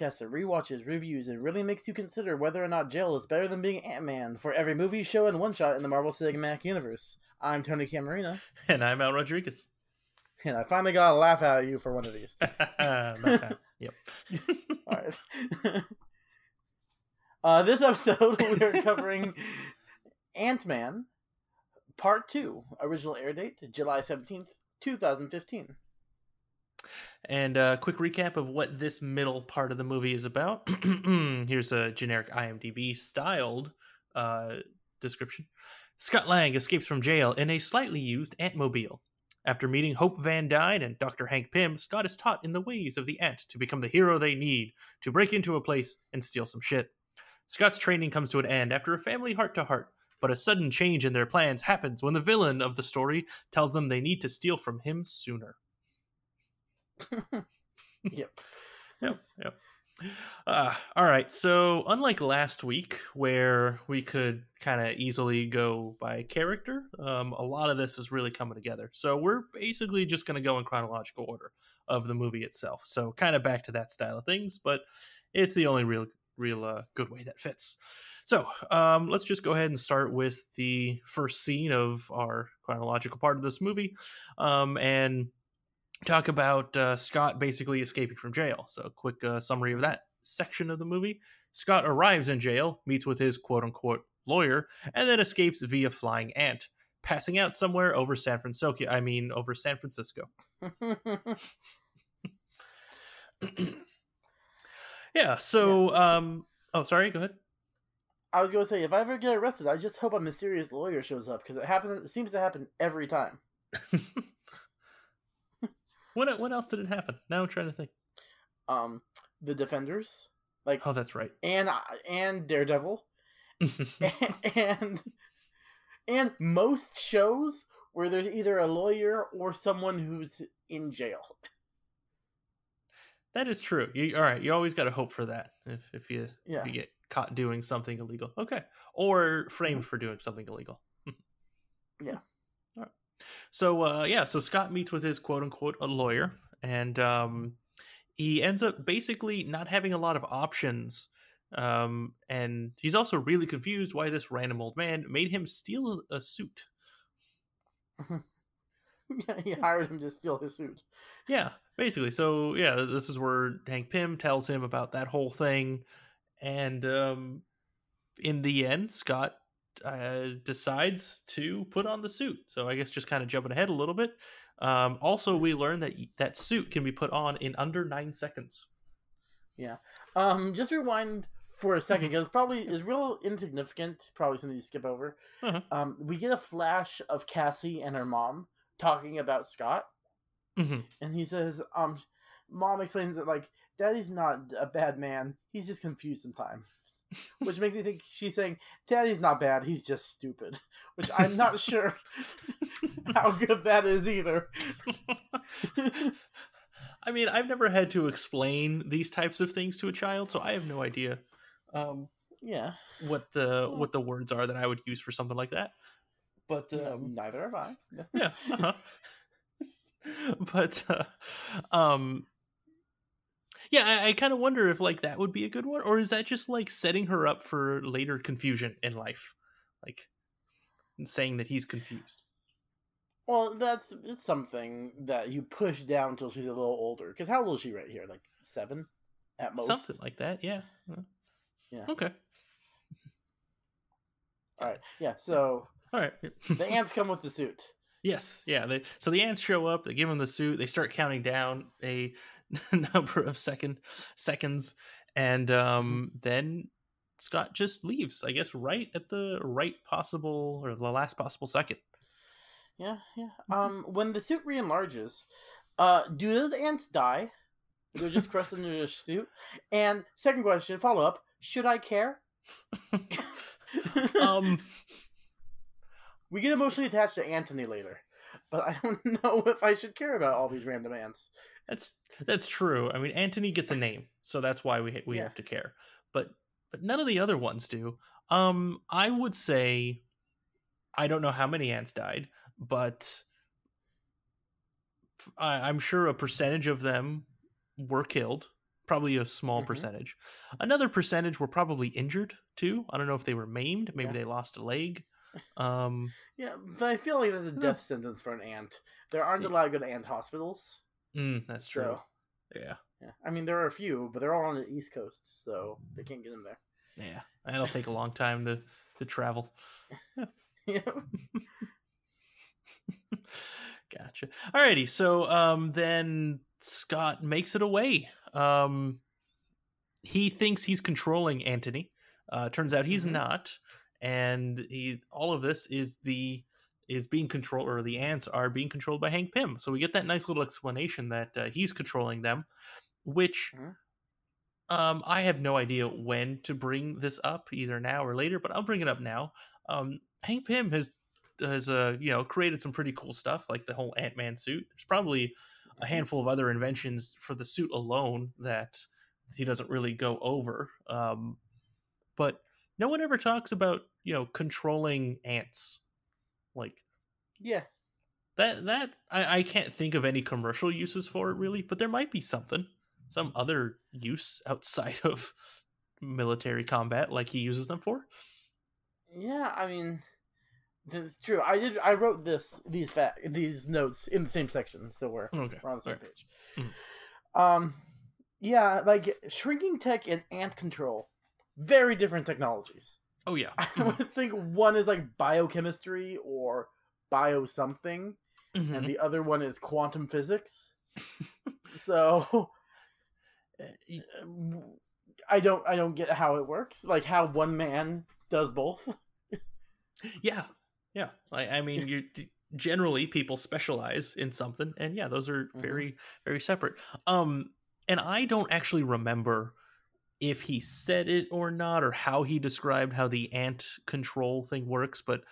Rewind, the podcast that rewatches, reviews, and really makes you consider whether or not jail is better than being Ant Man for every movie, show, and one shot in the Marvel Cinematic Universe. I'm Tony Camarina, And I'm Al Rodriguez. and I finally got a laugh out of you for one of these. Yep. All right. uh, this episode, we are covering Ant Man Part 2, original air date July 17th, 2015. And a quick recap of what this middle part of the movie is about. Here's a generic IMDb styled uh, description. Scott Lang escapes from jail in a slightly used Antmobile. After meeting Hope Van Dyne and Dr. Hank Pym, Scott is taught in the ways of the Ant to become the hero they need to break into a place and steal some shit. Scott's training comes to an end after a family heart to heart, but a sudden change in their plans happens when the villain of the story tells them they need to steal from him sooner. Yep. Yep, yep. Uh, all right. So, unlike last week, where we could kind of easily go by character, um, a lot of this is really coming together. So, we're basically just going to go in chronological order of the movie itself. So, kind of back to that style of things, but it's the only real, real uh, good way that fits. So, um, let's just go ahead and start with the first scene of our chronological part of this movie, um, and talk about uh, Scott basically escaping from jail. So, a quick uh, summary of that section of the movie. Scott arrives in jail, meets with his quote unquote lawyer, and then escapes via flying ant, passing out somewhere over San Francisco. I mean, over San Francisco. yeah. So, um, oh, sorry. Go ahead. I was going to say, if I ever get arrested, I just hope a mysterious lawyer shows up because it happens. It seems to happen every time. what what else did it happen? Now I'm trying to think. Um, the Defenders, like, Oh, that's right. and and Daredevil, and and most shows where there's either a lawyer or someone who's in jail. that is true. You, all right. You always got to hope for that. If if you Yeah. if you get caught doing something illegal, okay, or framed for doing something illegal. Yeah. So uh, yeah, so Scott meets with his quote unquote a lawyer, and um, he ends up basically not having a lot of options. Um, and he's also really confused why this random old man made him steal a, a suit. he hired him to steal his suit. Yeah, basically. So yeah, this is where Hank Pym tells him about that whole thing, and um, in the end, Scott uh, decides to put on the suit. So I guess just kind of jumping ahead a little bit. Um, also, we learn that that suit can be put on in under nine seconds. Yeah. Um, just rewind for a second because probably is real insignificant. Probably something you skip over. Uh-huh. Um, we get a flash of Cassie and her mom talking about Scott, Mhm. and he says, "Um, mom explains that like Daddy's not a bad man. He's just confused sometimes." Which makes me think she's saying Daddy's not bad. He's just stupid. Which I'm not sure how good that is either. I mean, I've never had to explain these types of things to a child, so I have no idea um, yeah, what the what the words are that I would use for something like that. But um, neither have I. yeah uh-huh. but uh, um yeah i, I kind of wonder if like that would be a good one or is that just like setting her up for later confusion in life like and saying that he's confused Well, that's it's something that you push down until she's a little older. Because how old is she right here? Like seven, at most. something like that yeah Uh, Yeah. okay All right. Yeah. So all right the ants come with the suit. yes yeah they so the ants show up they give him the suit they start counting down a number of second seconds and um then scott just leaves i guess right at the right possible or the last possible second Yeah. Yeah. Um, when the suit re-enlarges, uh, do those ants die? They're just crushed under the suit. And second question, follow up: Should I care? um we get emotionally attached to Antony later, but I don't know if I should care about all these random ants. That's that's true i mean Antony gets a name so that's why we we Yeah. have to care but but none of the other ones do um i would say i don't know how many ants died but I, i'm sure a percentage of them were killed, probably a small Mhm. percentage. Another percentage were probably injured too. I don't know if they were maimed. Maybe Yeah. they lost a leg. Um, Yeah, but I feel like that's a death sentence for an ant. There aren't a lot of good ant hospitals. Mm, that's true. So, Yeah, yeah. I mean, there are a few, but they're all on the East Coast, so they can't get them there. yeah. That'll take a long time to to travel. Yeah. Gotcha. Alrighty, so um, then Scott makes it away. Um, he thinks he's controlling Antony. Uh, turns out he's Mhm. not, and he all of this is the is being controlled, or the ants are being controlled by Hank Pym. So we get that nice little explanation that uh, he's controlling them, which. Mhm. Um, I have no idea when to bring this up, either now or later, but I'll bring it up now. Um, Hank Pym has has uh you know created some pretty cool stuff like the whole ant-man suit there's probably a handful of other inventions for the suit alone that he doesn't really go over um but no one ever talks about you know controlling ants like Yeah. that that I, I can't think of any commercial uses for it really but there might be something some other use outside of military combat like he uses them for Yeah, I mean, it's true. I did. I wrote this these fa- these notes in the same section, so we're okay we're on the same Alright. page. Mhm. Um, yeah, like shrinking tech and ant control, very different technologies. Oh yeah I would think one is like biochemistry or bio something, Mhm. and the other one is quantum physics. so y- um, I don't I don't get how it works. Like how one man does both. Yeah, yeah. I, I mean, you generally people specialize in something, and yeah, those are Mhm. very, very separate. Um, and I don't actually remember if he said it or not, or how he described how the ant control thing works. But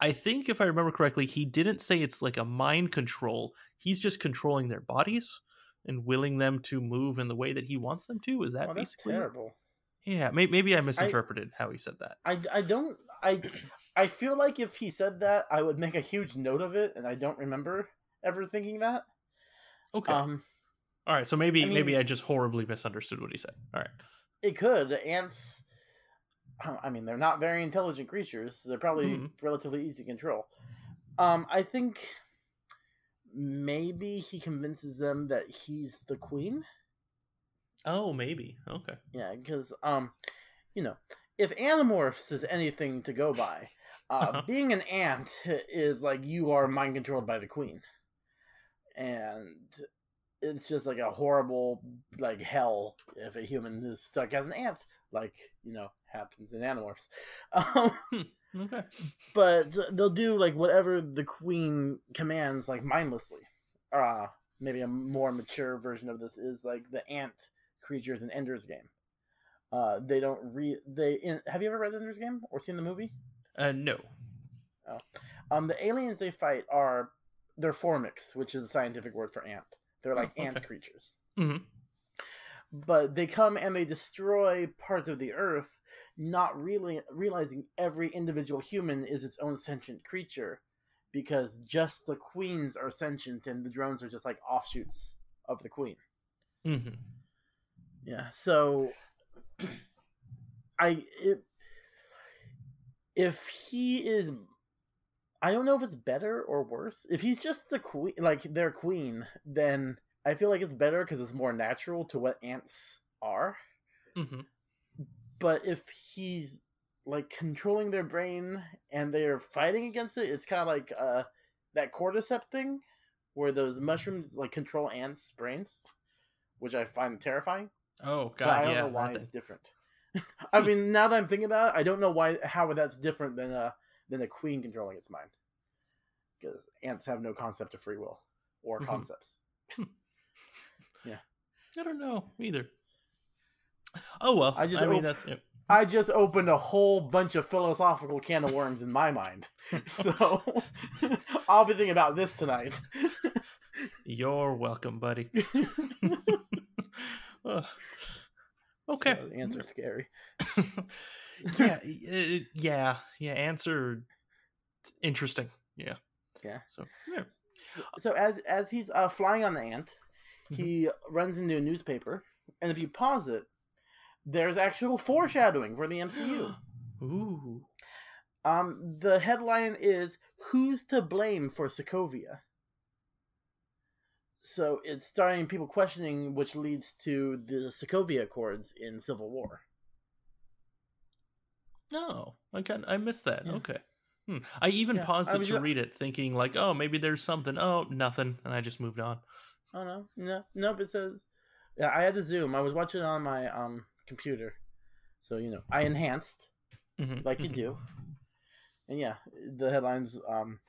I think, if I remember correctly, he didn't say it's like a mind control. He's just controlling their bodies and willing them to move in the way that he wants them to. Is that Oh, that's basically? terrible. Yeah, may- maybe I misinterpreted how he said that. I, I don't I I feel like if he said that I would make a huge note of it and I don't remember ever thinking that. Okay. Um All right. So maybe I maybe I just horribly misunderstood what he said. All right. It could ants I mean they're not very intelligent creatures. They're probably Mhm. relatively easy to control. Um I think maybe he convinces them that he's the queen. Oh, maybe. Okay. Yeah, because um, you know, if Animorphs is anything to go by, uh, Uh-huh. being an ant is like you are mind controlled by the queen, and it's just like a horrible like hell if a human is stuck as an ant, like you know happens in Animorphs. Um, Okay. but they'll do like whatever the queen commands like mindlessly uh maybe a more mature version of this is like the ant creatures in ender's game uh they don't re they in, have you ever read ender's game or seen the movie Uh, no. Oh. um the aliens they fight are they're formics which is a scientific word for ant they're like Oh, ant okay. creatures Mhm. but they come and they destroy parts of the earth not really realizing every individual human is its own sentient creature because just the queens are sentient and the drones are just like offshoots of the queen hmm yeah so i it, if he is i don't know if it's better or worse. If he's just the queen like their queen then i feel like it's better because it's more natural to what ants are. Hmm but if he's like controlling their brain and they're fighting against it it's kind of like uh that cordyceps thing where those mushrooms like control ants brains which i find terrifying. Oh but i don't Yeah. know why that it's different. I mean now that i'm thinking about it i don't know why how that's different than uh than a queen controlling its mind because ants have no concept of free will or Mhm. concepts yeah. I don't know either. Oh well. I just. I mean, op- that's. Yeah. I just opened a whole bunch of philosophical can of worms in my mind. So I'll be thinking about this tonight. You're welcome, buddy. Okay. Yeah, the answer's scary. Yeah. uh, yeah. Yeah. Answer. Interesting. Yeah. Yeah. So yeah. So as as he's uh, flying on the ant, he runs into a newspaper, and if you pause it, there's actual foreshadowing for the MCU. Ooh. Um, the headline is "Who's to blame for Sokovia?" So it's starting people questioning, which leads to the Sokovia Accords in Civil War. No, I can I missed that. Yeah. Okay. Hmm. I even Yeah, paused I it to read it, thinking like, oh, maybe there's something. Oh, nothing, and I just moved on. Oh no, no, nope. It says, yeah. I had to zoom. I was watching it on my um computer, so you know I enhanced Mhm, like you mhm. do. And yeah, the headlines um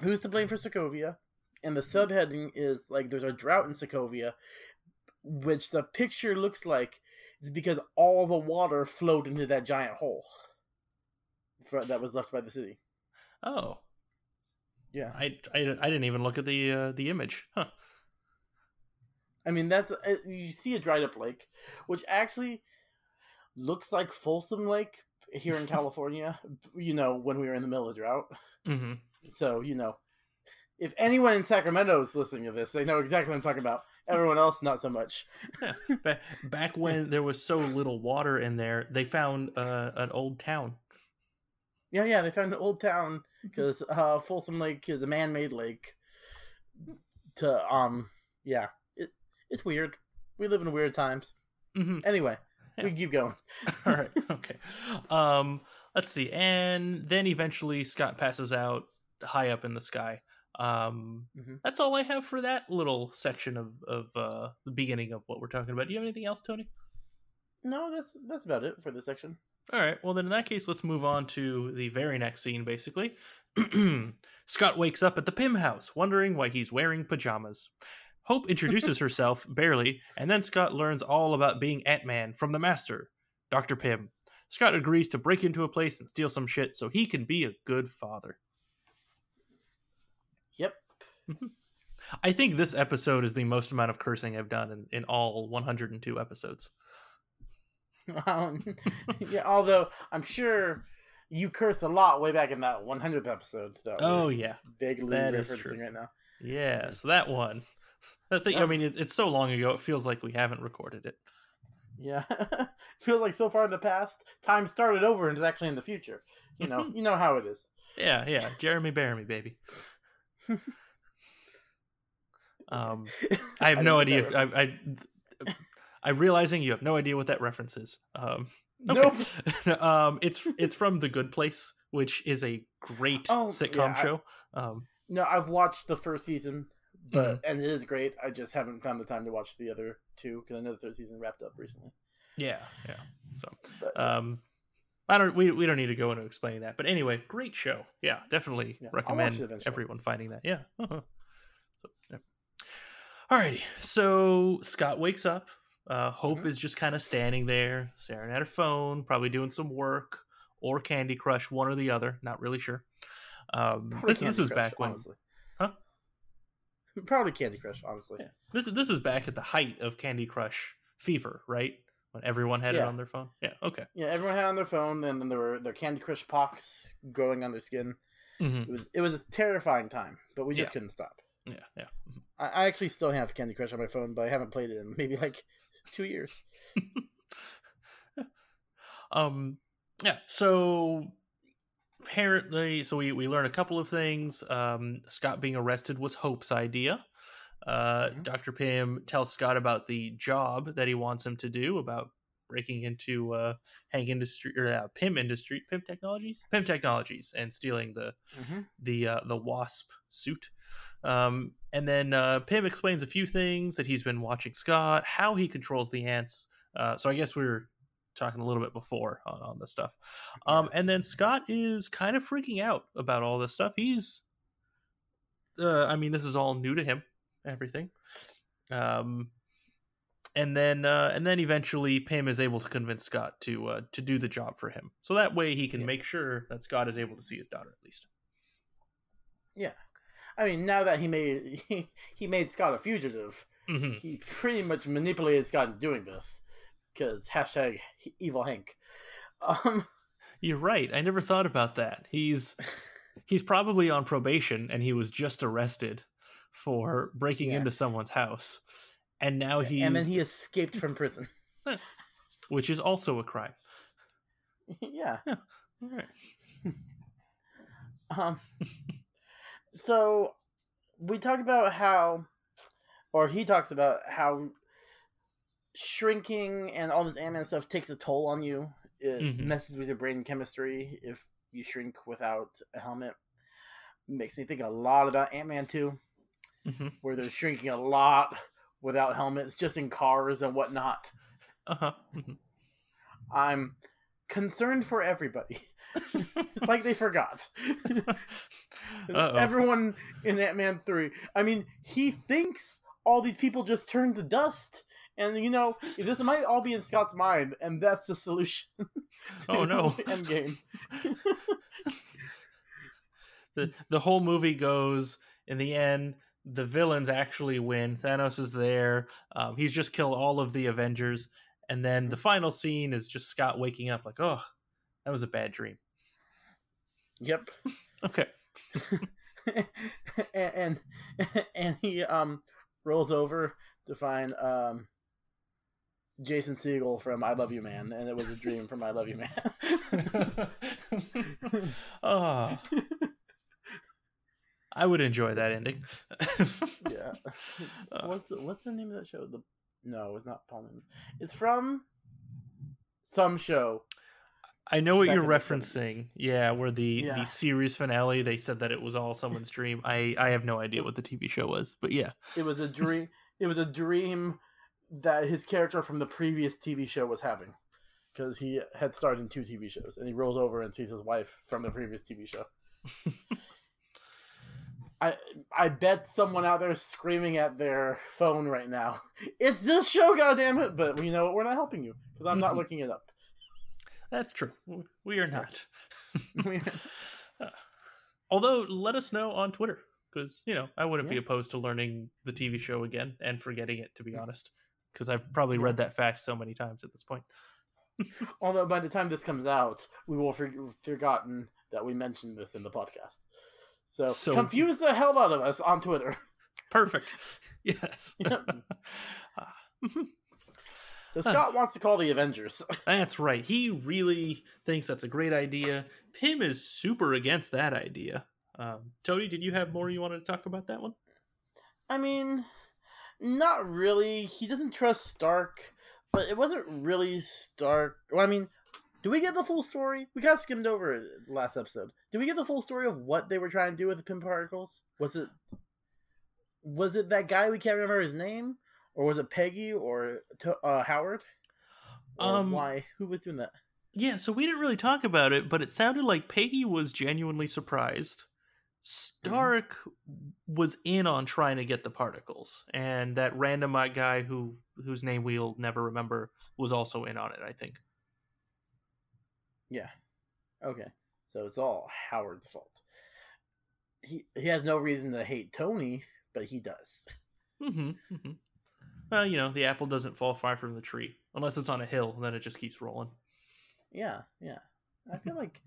who's to blame for Sokovia? And the subheading is like there's a drought in Sokovia, which the picture looks like is because all the water flowed into that giant hole fro- that was left by the city. Oh, Yeah, I, I I didn't even look at the uh, the image. Huh. I mean that's uh, you see a dried up lake, which actually looks like Folsom Lake here in California. You know when we were in the middle of drought. hmm So, you know, if anyone in Sacramento is listening to this, they know exactly what I'm talking about. Everyone else, not so much. Ba- back when there was so little water in there, they found uh, an old town. Yeah, yeah, they found an old town because uh, Folsom Lake is a man-made lake. To um, yeah, it's it's weird. We live in weird times. hmm Anyway, we Yeah. can keep going. All right. Okay. Um, let's see. And then eventually Scott passes out high up in the sky. Um, Mhm. that's all I have for that little section of of uh, the beginning of what we're talking about. Do you have anything else, Tony? No, that's that's about it for this section. All right. Well, then in that case, let's move on to the very next scene. Basically, Scott wakes up at the Pym house, wondering why he's wearing pajamas. Hope introduces herself barely, and then Scott learns all about being Ant Man from the Master, Dr. Pym. Scott agrees to break into a place and steal some shit so he can be a good father. I think this episode is the most amount of cursing I've done in, in all 102 episodes. Um, yeah. Although I'm sure you curse a lot way back in that 100th episode. That Oh, yeah. vaguely that referencing right now. Yeah, so that one. That thing, I mean, it, it's so long ago, it feels like we haven't recorded it. Yeah, feels like so far in the past, time started over and is actually in the future. You know, you know how it is. Yeah, yeah. Jeremy Bearimy, baby. um, I have I no idea. that I, I, I'm realizing you have no idea what that reference is. Um, Nope. um, it's it's from The Good Place, which is a great Oh, sitcom yeah, show. Um, No, I've watched the first season, but Mm-hmm. and it is great. I just haven't found the time to watch the other two because I know the third season wrapped up recently. yeah, yeah. So, But um, I don't. We, we don't need to go into explaining that. But anyway, great show. Yeah, definitely Yeah, recommend everyone finding that. Yeah. Uh-huh. So, yeah. Alrighty. So Scott wakes up. Uh, Hope Mhm. is just kind of standing there, staring at her phone, probably doing some work or Candy Crush, one or the other. Not really sure. Um, this this is Crush, back when honestly. Huh? Probably Candy Crush, honestly. yeah. this is this is back at the height of Candy Crush fever, right? When everyone had it on their phone. Yeah. Okay. Yeah, everyone had it on their phone, and then there were their Candy Crush pox growing on their skin. hmm It was it was a terrifying time, but we just Yeah. couldn't stop. Yeah. Yeah. I, I actually still have Candy Crush on my phone, but I haven't played it in maybe like two years. Um, yeah. So apparently, so we we learn a couple of things. Um, Scott being arrested was Hope's idea. Uh, Mhm. Dr. Pym tells Scott about the job that he wants him to do about breaking into uh, Hank Industry or uh, Pym Industry, Pym Technologies, Pym Technologies, and stealing the Mm-hmm. the uh, the wasp suit. Um, and then uh, Pym explains a few things that he's been watching Scott, how he controls the ants. Uh, so I guess we were talking a little bit before on, on this stuff. Um, and then Scott is kind of freaking out about all this stuff. He's, uh, I mean, this is all new to him, everything. Um, and then uh, and then eventually Pym is able to convince Scott to uh, to do the job for him. So that way he can Yeah. make sure that Scott is able to see his daughter at least. Yeah, I mean, now that he made he, he made Scott a fugitive, hmm he pretty much manipulated Scott into doing this. Because hashtag evil Hank. Um, You're right. I never thought about that. He's he's probably on probation and he was just arrested for breaking Yeah. into someone's house. and now he's and then he escaped from prison. which is also a crime. yeah. All right. Um. So we talk about how, or he talks about how shrinking and all this Ant-Man stuff takes a toll on you. It Mhm. messes with your brain chemistry if you shrink without a helmet. Makes me think a lot about Ant-Man 2, Mhm. where they're shrinking a lot without helmets, just in cars and whatnot. Uh-huh. Mhm. I'm concerned for everybody. Like they forgot. Everyone in Ant Man 3. I mean, he thinks all these people just turned to dust. And, you know, this might all be in Scott's mind, and that's the solution. Oh, no. Endgame. the the whole movie goes in the end the villains actually win thanos is there um, he's just killed all of the avengers and then the final scene is just scott waking up like oh that was a bad dream Yep. okay and, and and he um rolls over to find um Jason Segel from I Love You Man, and it was a dream from I Love You Man. oh i would enjoy that ending yeah. Uh, what's the, what's the name of that show? The no, it's not Paul Newman. It's from some show. I know what you're referencing. Yeah, where the Yeah. the series finale they said that it was all someone's dream. I I have no idea what the TV show was, but yeah. It was a dream. it was a dream that his character from the previous TV show was having, because he had starred in two TV shows, and he rolls over and sees his wife from the previous TV show. I I bet someone out there is screaming at their phone right now. It's this show, goddammit! But you know what? We're not helping you because I'm not Mhm. looking it up. That's true. We are not. We- Although, let us know on Twitter because you know I wouldn't be opposed to learning the TV show again and forgetting it. To be honest, because I've probably Yeah. read that fact so many times at this point. Although by the time this comes out, we will have forgotten that we mentioned this in the podcast. So, So- confuse the hell out of us on Twitter. Perfect. Yes. Yep. Mhm. So Scott wants to call the Avengers. That's right. He really thinks that's a great idea. Pym is super against that idea. Um, Tony, did you have more you wanted to talk about that one? I mean, not really. He doesn't trust Stark, but it wasn't really Stark. Well, I mean, do we get the full story? We got skimmed over it last episode. Do we get the full story of what they were trying to do with the Pym particles? Was it was it that guy we can't remember his name, or was it Peggy or uh, Howard? Or Um, why? Who was doing that? Yeah, so we didn't really talk about it, but it sounded like Peggy was genuinely surprised. Stark was in on trying to get the particles, and that random guy who whose name we'll never remember was also in on it. I think. Yeah. Okay. So it's all Howard's fault. He he has no reason to hate Tony, but he does. hmm hmm Well, you know, the apple doesn't fall far from the tree unless it's on a hill, and then it just keeps rolling. Yeah, yeah. I feel like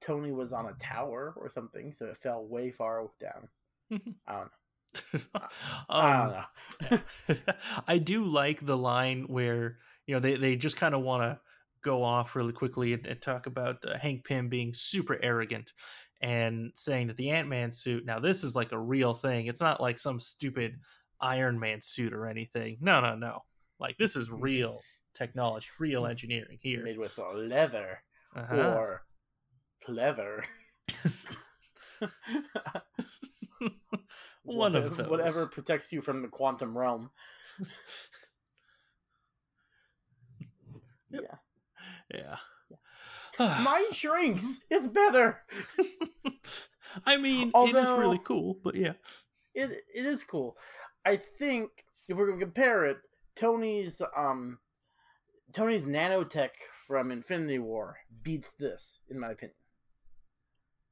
Tony was on a tower or something, so it fell way far down. I don't know. I um, don't know. I do like the line where you know they, they just kind of want to go off really quickly and, and talk about uh, Hank Pym being super arrogant and saying that the Ant Man suit now this is like a real thing. It's not like some stupid Iron Man suit or anything. No, no, no. Like this is mm-hmm. real technology, real mm-hmm. engineering here. Made with leather Uh-huh. or pleather. One of Whatever- those. Whatever protects you from the quantum realm. Yep. Yeah. Yeah. Mine shrinks. Mm-hmm. It's better. I mean, it is really cool, but yeah. it it is cool. I think if we're gonna compare it, Tony's um Tony's nanotech from Infinity War beats this, in my opinion.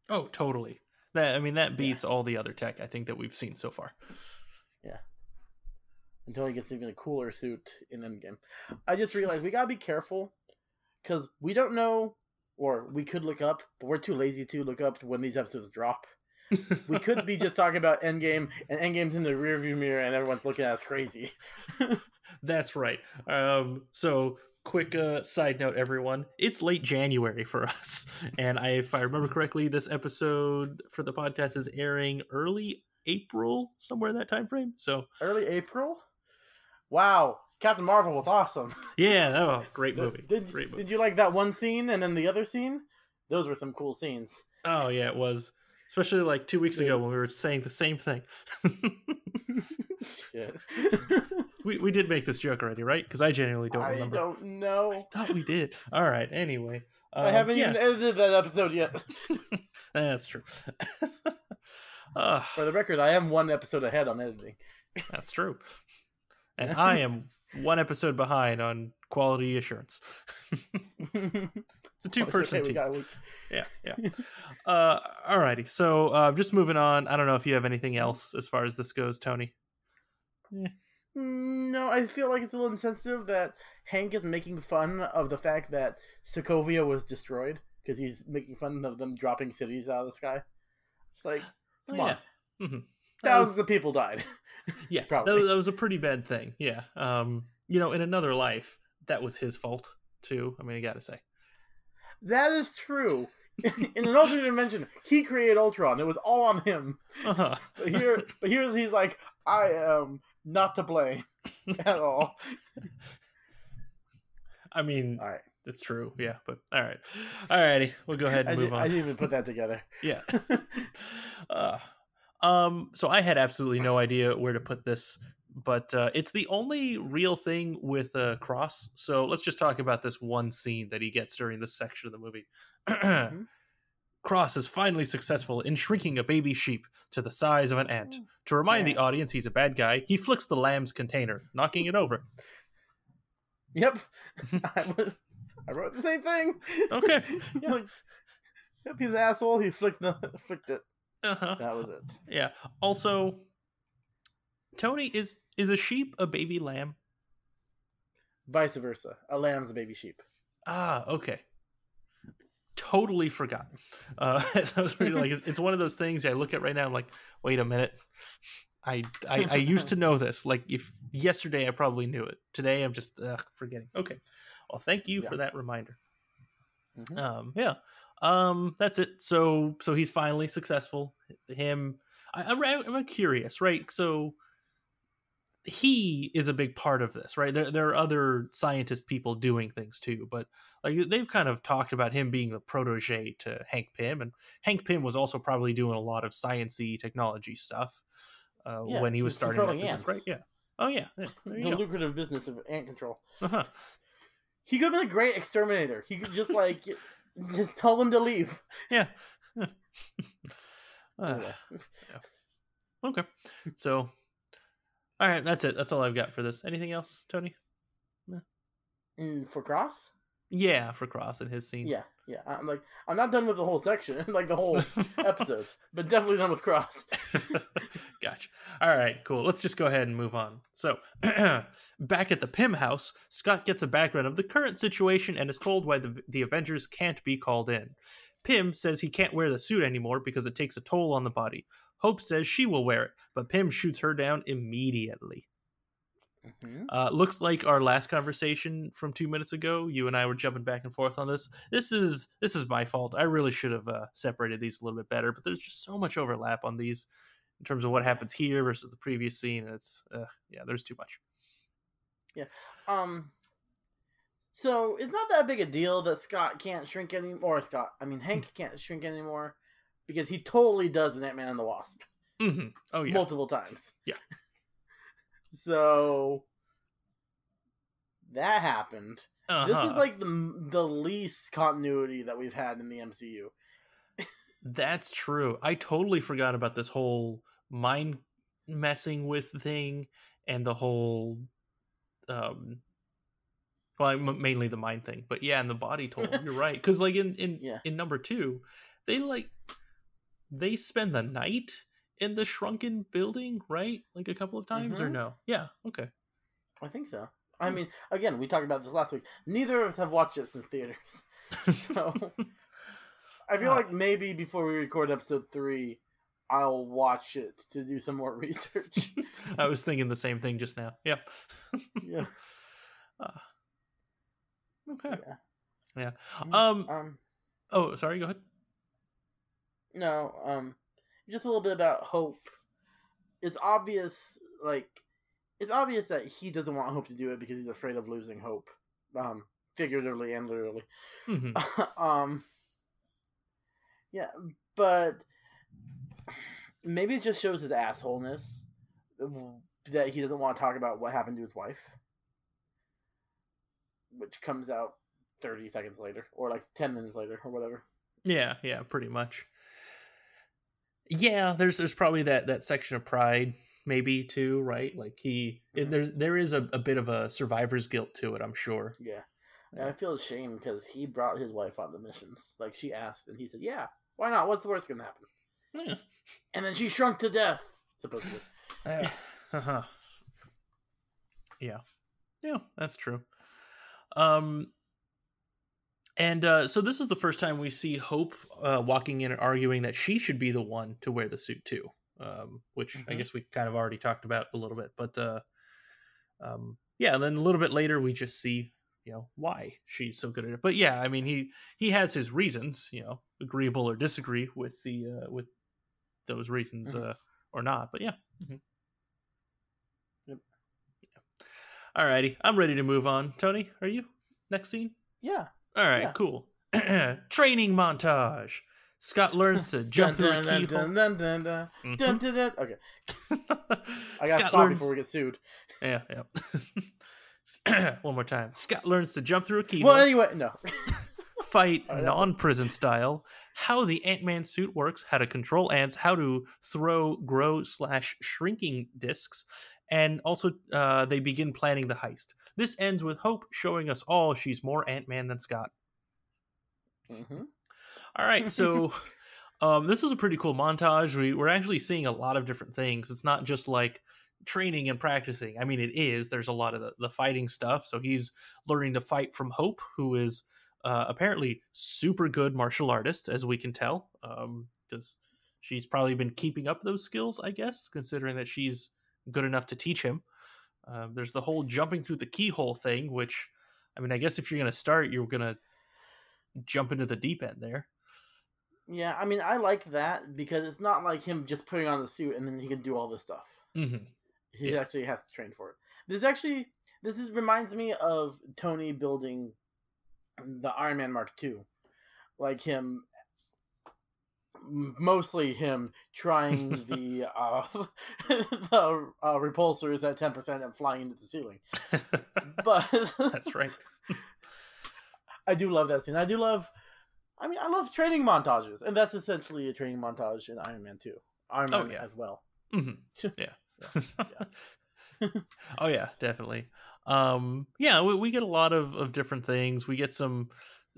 Oh, totally. That I mean, that beats all the other tech I think that we've seen so far. Yeah. Until he gets even a cooler suit in Endgame. I just realized we gotta be careful because we don't know, or we could look up, but we're too lazy to look up when these episodes drop. We could be just talking about Endgame, and Endgame's in the rearview mirror, and everyone's looking at us crazy. That's right. Um, so quick uh, side note, everyone. It's late January for us, and I, if I remember correctly, this episode for the podcast is airing early April, somewhere in that time frame. So Early April. Wow, Captain Marvel was awesome. yeah, oh, great movie. Did, great movie. did you like that one scene and then the other scene? Those were some cool scenes. Oh yeah, it was. Especially like two weeks ago when we were saying the same thing. Shit. we we did make this joke already, right? Because I genuinely don't I remember. don't know. I thought we did. All right. Anyway, I um, haven't yeah, even edited that episode yet. That's true. uh, For the record, I am one episode ahead on editing. that's true. And I am one episode behind on quality assurance. It's a two person we team. week. Yeah, yeah. uh, alrighty. So uh, just moving on. I don't know if you have anything else as far as this goes, Tony. No, I feel like it's a little insensitive that Hank is making fun of the fact that Sokovia was destroyed because he's making fun of them dropping cities out of the sky. It's like Oh, Come on. yeah. Mhm. That was- thousands of people died. Yeah, Probably. That, was- that was a pretty bad thing. Yeah. Um, you know, in another life, that was his fault too. I mean, I gotta say. That is true. In an alternate dimension, he created Ultron. It was all on him. Uh-huh. But here, but here he's like, I am not to blame at all. I mean, All right, it's true. Yeah, but all right, alrighty, we'll go ahead and move I on. I didn't even put that together. Yeah. uh, um. So I had absolutely no idea where to put this, but uh, it's the only real thing with uh, Cross. So let's just talk about this one scene that he gets during this section of the movie. Mhm. Cross is finally successful in shrinking a baby sheep to the size of an ant. To remind the audience he's a bad guy, he flicks the lamb's container, knocking it over. Yep, I, was, I wrote the same thing. Okay, yeah. Like, yep, he's an asshole. He flicked the flicked it. Uh-huh. That was it. Yeah. Also, Tony is is a sheep a baby lamb? Vice versa. A lamb's a baby sheep. Ah, okay. Totally forgotten. Uh, I was really like, it's, it's one of those things I look at right now. I'm like, wait a minute. I, I I used to know this. Like, if yesterday I probably knew it. Today I'm just ugh, forgetting. Okay. Well, thank you Yeah. for that reminder. Mhm. Um, yeah. Um, that's it. So so he's finally successful. Him. I, I'm I'm curious, right? So he is a big part of this, right? There, there are other scientist people doing things too, but like they've kind of talked about him being the protege to Hank Pym, and Hank Pym was also probably doing a lot of sciency technology stuff uh, Yeah, when he was starting that business, right? Yeah. Oh yeah. yeah The go. lucrative business of ant control. Uh-huh. He could be a great exterminator. He could just like just tell them to leave. Yeah. Uh, Anyway. okay. So, all right, that's it. That's all I've got for this. Anything else, Tony? Mm, for Cross? Yeah, for Cross and his scene. Yeah, yeah. I'm like, I'm not done with the whole section, like the whole episode, but definitely done with Cross. gotcha. All right, cool. Let's just go ahead and move on. So, back at the Pym house, Scott gets a background of the current situation and is told why the, the Avengers can't be called in. Pym says he can't wear the suit anymore because it takes a toll on the body. Hope says she will wear it, but Pym shoots her down immediately. Mhm. Uh, looks like our last conversation from two minutes ago. You and I were jumping back and forth on this. This is this is my fault. I really should have uh, separated these a little bit better, but there's just so much overlap on these in terms of what happens here versus the previous scene. It's uh, yeah, there's too much. Yeah. Um. So it's not that big a deal that Scott can't shrink anymore. Scott, I mean Hank can't shrink anymore because he totally does in Ant Man and the Wasp hmm Oh yeah, multiple times. Yeah. So that happened. uh-huh. This is like the the least continuity that we've had in the MCU. That's true. I totally forgot about this whole mind messing with thing and the whole um well mainly the mind thing but yeah and the body toll you're right because like in in Yeah. in number two they like they spend the night in the shrunken building right like a couple of times or Mhm. no yeah okay I think so. I mean, again, we talked about this last week. Neither of us have watched it since theaters, so I feel Ah. like maybe before we record episode three, I'll watch it to do some more research. I was thinking the same thing just now. Yeah. yeah. Uh, okay. Yeah. Yeah. Um. Um. Oh, sorry. Go ahead. No. Um. Just a little bit about Hope. It's obvious, like, it's obvious that he doesn't want Hope to do it because he's afraid of losing Hope, um, figuratively and literally. hmm um. Yeah, but maybe it just shows his assholeness that he doesn't want to talk about what happened to his wife, which comes out thirty seconds later, or like ten minutes later, or whatever. Yeah. Yeah. Pretty much. Yeah. There's there's probably that that section of pride maybe too, right? Like he it- Mhm. there's there is a, a bit of a survivor's guilt to it. I'm sure. Yeah. And I feel ashamed because he brought his wife on the missions. Like she asked, and he said, "Yeah, why not? What's the worst gonna happen?" Yeah. And then she shrunk to death, supposedly. Yeah. uh-huh. Yeah. Yeah, that's true. Um and uh, so this is the first time we see Hope uh, walking in and arguing that she should be the one to wear the suit too, um, which I Mhm. guess we kind of already talked about a little bit. But uh, um, yeah, and then a little bit later we just see you know why she's so good at it. But yeah, I mean he he has his reasons, you know, agreeable or disagree with the uh, with those reasons Mhm. uh, or not. But yeah. Mhm. Yep. Alrighty, I'm ready to move on. Tony, are you? Next scene? Yeah. All right, Yeah. cool. Training montage. Scott learns to jump through a keyhole. Mhm. dun. Okay, I gotta Scott stop learns... before we get sued. Yeah, yeah. One more time. Scott learns to jump through a keyhole, Well, anyway, no. fight All right, non-prison style, how the Ant-Man suit works, how to control ants, how to throw, grow slash shrinking discs, and also uh, they begin planning the heist. This ends with Hope showing us all she's more Ant-Man than Scott. hmm All right, so um, this was a pretty cool montage. We we're actually seeing a lot of different things. It's not just like training and practicing. I mean, it is. There's a lot of the, the fighting stuff. So he's learning to fight from Hope, who is uh, apparently super good martial artist, as we can tell, because she's probably been keeping up those skills. I guess, considering that she's good enough to teach him. Um, there's the whole jumping through the keyhole thing, which, I mean, I guess if you're gonna start, you're gonna jump into the deep end there. Yeah, I mean, I like that because it's not like him just putting on the suit and then he can do all this stuff. Mm-hmm. He Yeah. actually has to train for it. This actually, this is reminds me of Tony building the Iron Man Mark II, like him. Mostly him trying the uh, the uh, repulsors at ten percent and flying into the ceiling. But That's right. I do love that scene. I do love. I mean, I love training montages, and that's essentially a training montage in Iron Man Two. Iron Oh, Man yeah. as well. hmm Yeah. oh yeah, definitely. Um, yeah, we, we get a lot of, of different things. We get some.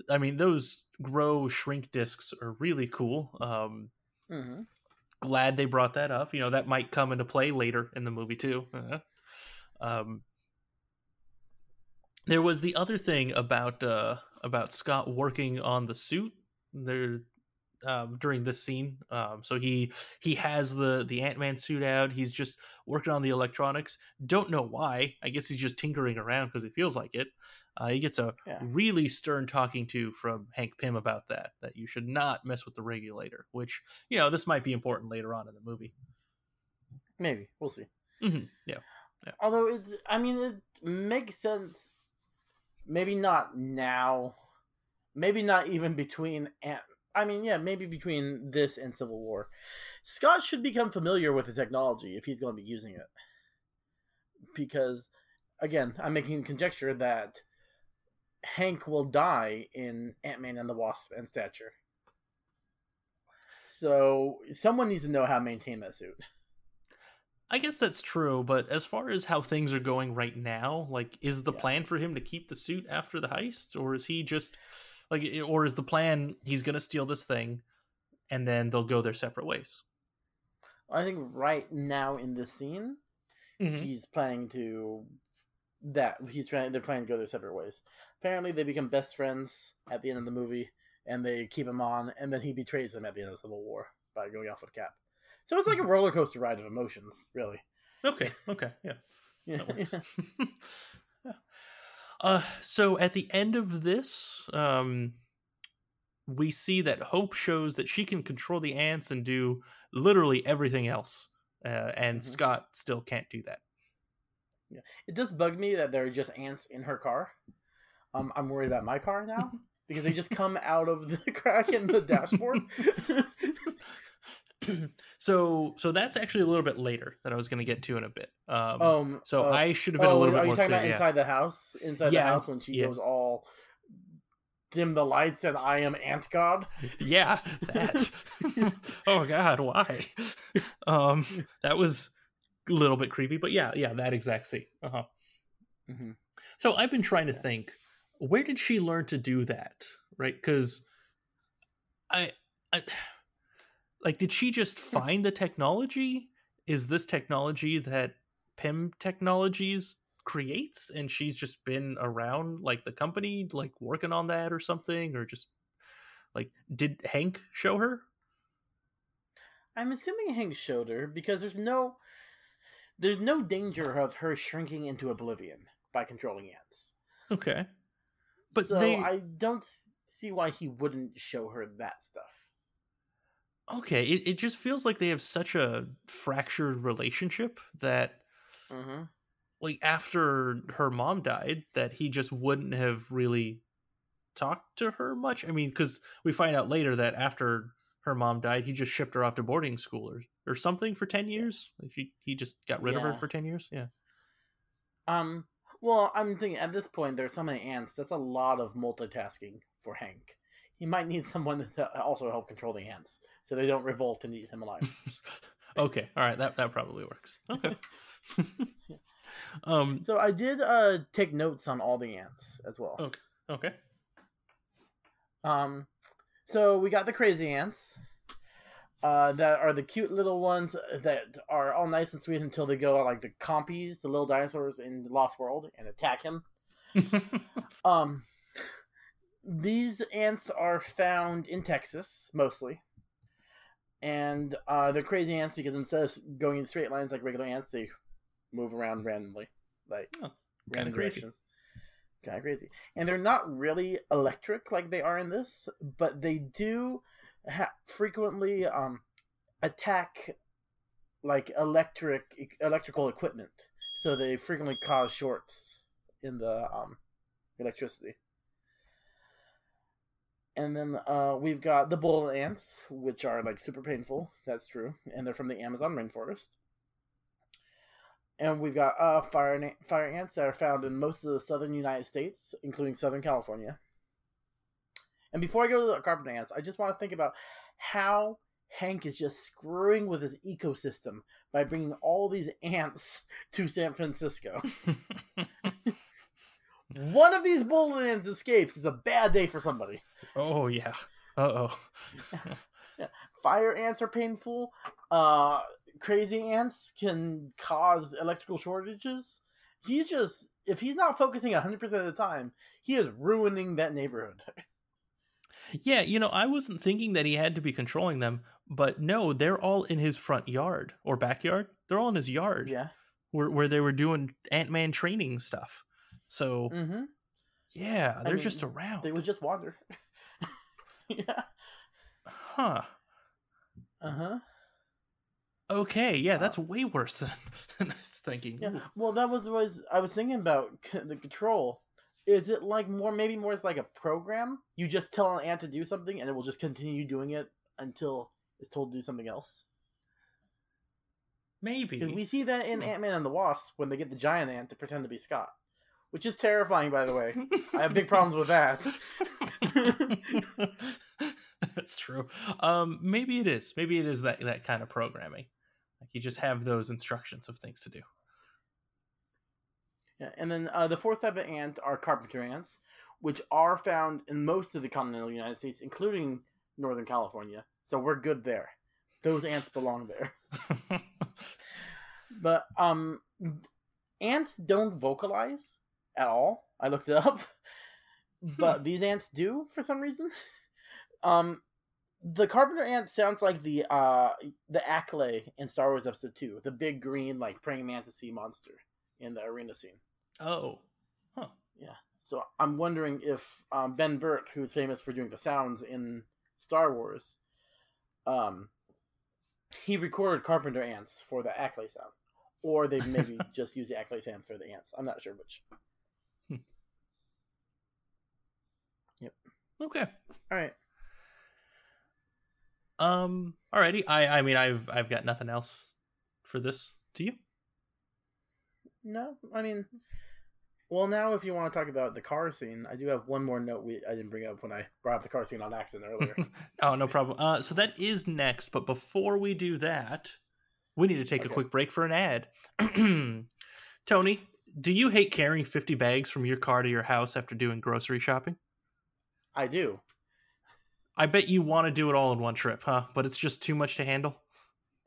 I mean, those grow shrink discs are really cool. Um, hmm glad they brought that up. You know, that might come into play later in the movie too. Uh, um, there was the other thing about uh, about Scott working on the suit there um, during this scene. Um, so he he has the the Ant Man suit out. He's just working on the electronics. Don't know why. I guess he's just tinkering around because it feels like it. Uh, he gets a Yeah. really stern talking to from Hank Pym about that. That you should not mess with the regulator. Which you know this might be important later on in the movie. Maybe we'll see. Mhm, Yeah. Although it's, I mean, it makes sense. Maybe not now. Maybe not even between. Ant- I mean, yeah, maybe between this and Civil War. Scott should become familiar with the technology if he's going to be using it. Because, again, I'm making conjecture that Hank will die in Ant Man and the Wasp and Stature. So someone needs to know how to maintain that suit. I guess that's true, but as far as how things are going right now, like, is the Yeah. plan for him to keep the suit after the heist, or is he just like, or is the plan he's gonna steal this thing, and then they'll go their separate ways? I think right now in this scene, mm-hmm. he's planning to that he's trying they're planning to go their separate ways. Apparently they become best friends at the end of the movie and they keep him on and then he betrays them at the end of the Civil War by going off with Cap. So it's like a mm-hmm. roller coaster ride of emotions, really. Okay. Okay. Yeah. Yeah. That works. Yeah. Uh, so at the end of this, um, we see that Hope shows that she can control the ants and do literally everything else, uh, and Mhm. Scott still can't do that. Yeah. It does bug me that there are just ants in her car. Um, I'm worried about my car now because they just come out of the crack in the dashboard. so, so that's actually a little bit later that I was going to get to in a bit. Um, um, so uh, I should have been a oh, little are bit Are you talking clear. about yeah. inside the house? Inside the house when she yeah. goes all dim the lights and I am ant god. yeah that oh god why um that was a little bit creepy but yeah yeah that exact scene uh-huh Mm-hmm. so i've been trying to Yeah. think where did she learn to do that right because I, I like did she just find the technology is this technology that Pym technologies creates and she's just been around like the company like working on that or something or just like did hank show her I'm assuming Hank showed her because there's no there's no danger of her shrinking into oblivion by controlling ants. okay But so they- I don't see why he wouldn't show her that stuff. Okay it, it just feels like they have such a fractured relationship that Mm-hmm. like after her mom died that he just wouldn't have really talked to her much i mean because we find out later that after her mom died he just shipped her off to boarding school or, or something for 10 years like he, he just got rid of her for 10 years yeah Um. Well, I'm thinking at this point there's so many ants. That's a lot of multitasking for Hank. He might need someone to also help control the ants, so they don't revolt and eat him alive. okay all right that, that probably works okay um so I did uh take notes on all the ants as well. okay okay Um, so we got the crazy ants. Uh, that are the cute little ones that are all nice and sweet until they go like the compies, the little dinosaurs in Lost World, and attack him. Um, these ants are found in Texas mostly, and uh, they're crazy ants because instead of going in straight lines like regular ants, they move around randomly, like Oh, random crazy. Kind of crazy, and they're not really electric like they are in this, but they do ha- frequently um, attack like electric electrical equipment. So they frequently cause shorts in the um, electricity. And then uh, we've got the bull ants, which are like super painful. That's true, and they're from the Amazon rainforest. And we've got uh, fire na- fire ants that are found in most of the southern United States, including Southern California. And before I go to the carpet ants, I just want to think about how Hank is just screwing with his ecosystem by bringing all these ants to San Francisco. One of these bull ants escapes is a bad day for somebody. oh yeah uh-oh Fire ants are painful. Uh, crazy ants can cause electrical shortages. He's just, if he's not focusing 100% of the time, he is ruining that neighborhood. Yeah, you know, I wasn't thinking that he had to be controlling them, but no, they're all in his front yard or backyard. They're all in his yard yeah. where, where they were doing Ant Man training stuff. So, Mm-hmm. yeah, they're mean, just around. They would just wander. yeah. Huh. Uh huh. Okay, yeah, that's way worse than, than I was thinking. Yeah. Ooh. Well, that was was I was thinking about c- the control. Is it like more, maybe more as like a program? You just tell an ant to do something, and it will just continue doing it until it's told to do something else. Maybe. We see that in Hmm. Ant Man and the Wasp when they get the giant ant to pretend to be Scott, which is terrifying, by the way. I have big problems with that. That's true. Um, maybe it is. Maybe it is that that kind of programming. Like you just have those instructions of things to do. Yeah, and then uh, the fourth type of ant are carpenter ants, which are found in most of the continental United States, including Northern California. So we're good there. Those ants belong there. But um, ants don't vocalize at all. I looked it up, but these ants do for some reason. Um, The Carpenter Ant sounds like the uh the Acklay in Star Wars Episode Two, the big green like praying mantis sea monster in the arena scene. Oh, huh, yeah. So I'm wondering if um, Ben Burtt, who's famous for doing the sounds in Star Wars, um, he recorded Carpenter ants for the Acklay sound, or they maybe just use the Acklay sound for the ants. I'm not sure which. Okay. All right. Um. Alrighty. I. I mean, I've. I've got nothing else for this. To you? No, I mean, well, now if you want to talk about the car scene, I do have one more note we I didn't bring up when I brought up the car scene on accident earlier. oh, no problem. Uh, so that is next, but before we do that, we need to take a quick break for an ad. Tony, do you hate carrying 50 bags from your car to your house after doing grocery shopping? I do. I bet you want to do it all in one trip, huh? But it's just too much to handle.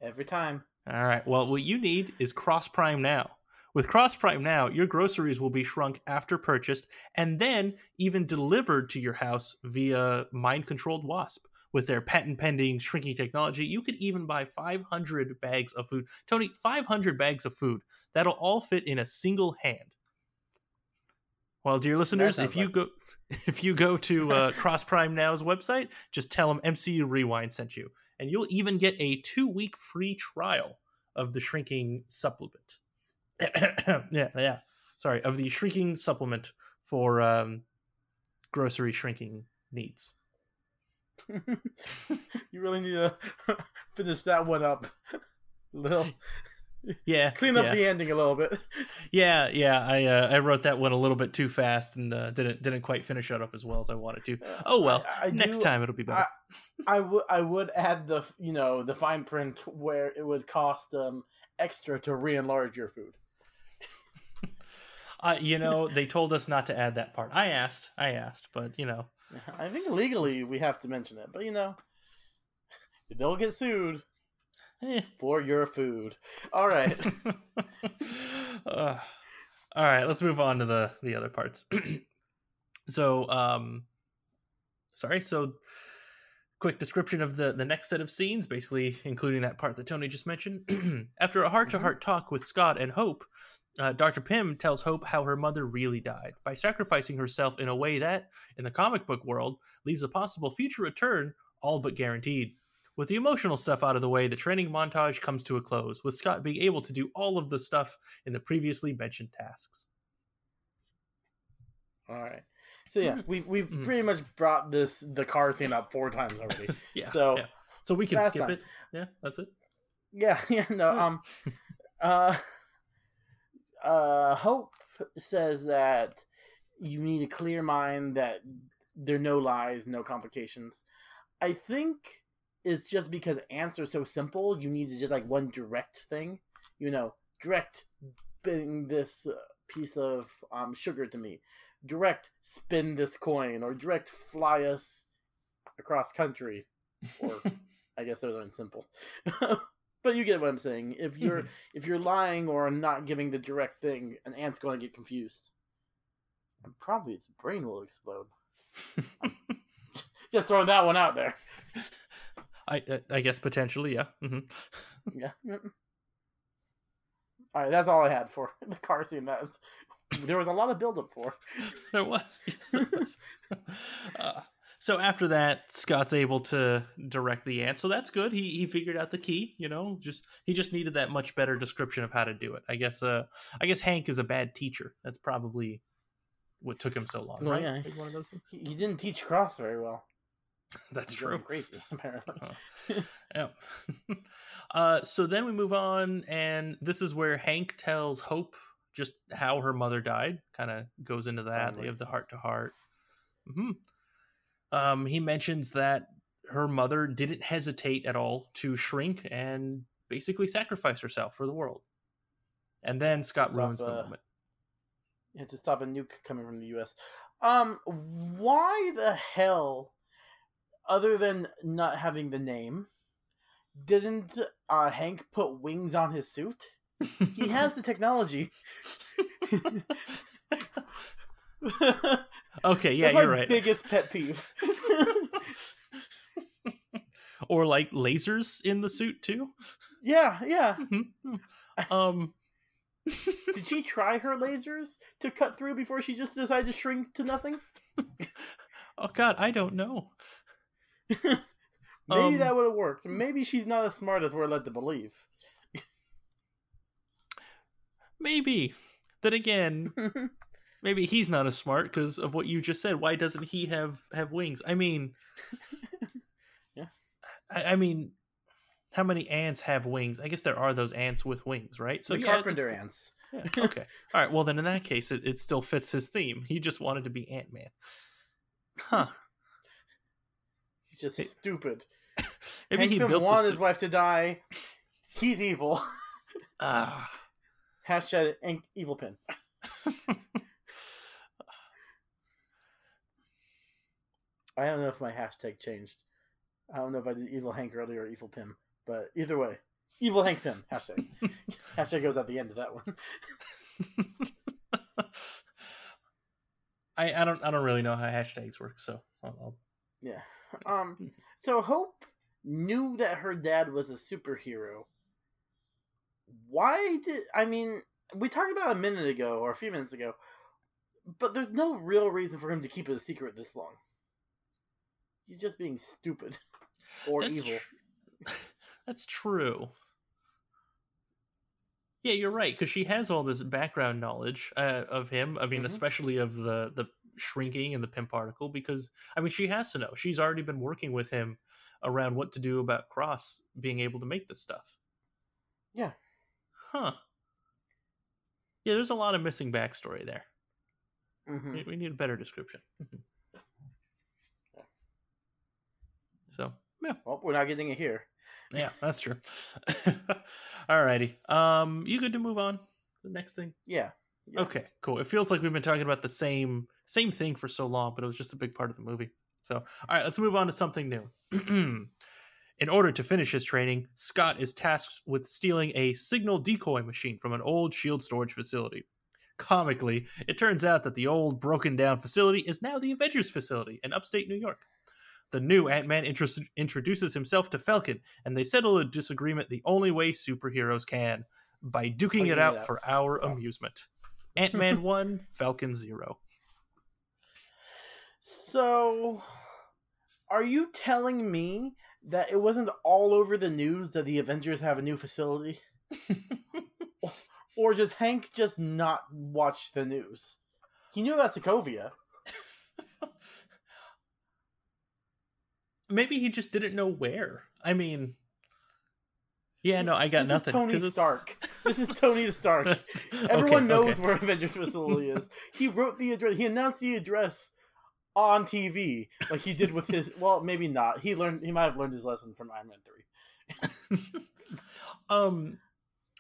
Every time. All right. Well, what you need is Cross Prime Now. With Cross Prime Now, your groceries will be shrunk after purchased and then even delivered to your house via mind controlled wasp. With their patent pending shrinking technology, you could even buy 500 bags of food. Tony, 500 bags of food. That'll all fit in a single hand. Well, dear listeners, if you like- go if you go to uh, Cross Prime Now's website, just tell them MCU Rewind sent you, and you'll even get a two week free trial of the shrinking supplement. yeah, yeah. Sorry, of the shrinking supplement for um, grocery shrinking needs. you really need to finish that one up. little Yeah, clean up yeah. the ending a little bit. Yeah, yeah. I uh, I wrote that one a little bit too fast and uh, didn't didn't quite finish it up as well as I wanted to. Oh well, I, I next do- time it'll be better. I would I would add the you know the fine print where it would cost um extra to re-enlarge your food. Uh, you know, they told us not to add that part. I asked, I asked, but you know, I think legally we have to mention it, but you know they'll get sued eh. for your food. All right. Uh, all right, let's move on to the the other parts. so, um, sorry. So, quick description of the the next set of scenes, basically including that part that Tony just mentioned. After a heart to heart talk with Scott and Hope, uh, Dr. Pym tells Hope how her mother really died by sacrificing herself in a way that, in the comic book world, leaves a possible future return all but guaranteed. With the emotional stuff out of the way, the training montage comes to a close, with Scott being able to do all of the stuff in the previously mentioned tasks. All right. So yeah, we've we've Mhm. pretty much brought this the car scene up four times already. yeah. So- yeah. so we can skip fine. it. Yeah, that's it. Yeah, yeah, no. Um, uh, uh, Hope says that you need a clear mind, that there are no lies, no complications. I think it's just because ants are so simple. You need to just like one direct thing, you know, direct bring this uh, piece of um sugar to me, direct spin this coin, or direct fly us across country, or I guess those aren't simple. but you get what I'm saying. If you're if you're lying or not giving the direct thing, an ant's going to get confused. And probably its brain will explode. Just throwing that one out there. I I- I guess potentially, yeah. hmm Yeah. All right, that's all I had for the car scene. That's there was a lot of buildup for. There was. Yes, there was. uh, so after that, Scott's able to direct the ant, so that's good. He he figured out the key. You know, just he just needed that much better description of how to do it. I guess. Uh, I guess Hank is a bad teacher. That's probably what took him so long, Well, right? yeah. Like one of those things. He, he didn't teach cross very well. That's true. Crazy, apparently. yeah. uh, so then we move on, and this is where Hank tells Hope just how her mother died. Kind of goes into that. They have the heart to heart. Mhm. Um, he mentions that her mother didn't hesitate at all to shrink and basically sacrifice herself for the world. And then Scott Stop, ruins the uh, moment. Had to stop a nuke coming from the U.S. Um, why the hell, other than not having the name, didn't uh, Hank put wings on his suit? He has the technology. okay, yeah, That's you're right. Biggest pet peeve. or like lasers in the suit too. Yeah, yeah. Mhm. um, Did she try her lasers to cut through before she just decided to shrink to nothing? oh God, I don't know. Maybe Um, that would have worked. Maybe she's not as smart as we're led to believe. Maybe. Then again, maybe he's not as smart because of what you just said. Why doesn't he have have wings? I mean, Yeah. I, I mean, how many ants have wings? I guess there are those ants with wings, right? So the yeah, carpenter ants. Yeah, okay. All right. Well, then in that case, it, it still fits his theme. He just wanted to be Ant Man. Huh. He's just stupid. Maybe Hank he Pym built wanted his wife to die. He's evil. Ah. Hashtag evil Pym. I don't know if my hashtag changed. I don't know if I did evil Hank earlier or evil Pym, but either way, evil Hank Pym hashtag. hashtag goes at the end of that one. I, I don't I don't really know how hashtags work, so I'll, I'll Yeah. Um. So Hope knew that her dad was a superhero. Why did I mean? We talked about a minute ago or a few minutes ago, but there's no real reason for him to keep it a secret this long. He's just being stupid or that's evil. tr- that's true. Yeah, you're right because she has all this background knowledge uh, of him. I mean, Mhm. especially of the the shrinking and the Pym particle. Because I mean, she has to know. She's already been working with him around what to do about Cross being able to make this stuff. Yeah. Huh. Yeah, there's a lot of missing backstory there. Mhm. We, we need a better description. Mhm. So yeah. Well, we're not getting it here. yeah, that's true. Alrighty. Um, you good to move on? The next thing. Yeah. yeah. Okay, cool. It feels like we've been talking about the same same thing for so long, but it was just a big part of the movie. So, all right, let's move on to something new. In order to finish his training, Scott is tasked with stealing a signal decoy machine from an old shield storage facility. Comically, it turns out that the old broken down facility is now the Avengers facility in upstate New York. The new Ant Man introduces himself to Falcon, and they settle a disagreement the only way superheroes can by duking it out. for our Oh. amusement. Ant Man 1, Falcon 0. So, are you telling me that it wasn't all over the news that the Avengers have a new facility? or does Hank just not watch the news? He knew about Sokovia. Maybe he just didn't know where. I mean, yeah, no, I got this nothing. Is Tony Stark. This is Tony the Stark. Everyone okay, knows okay. where Avengers facility is. He wrote the address. He announced the address on TV, like he did with his. Well, maybe not. He learned. He might have learned his lesson from Iron Man Three. um,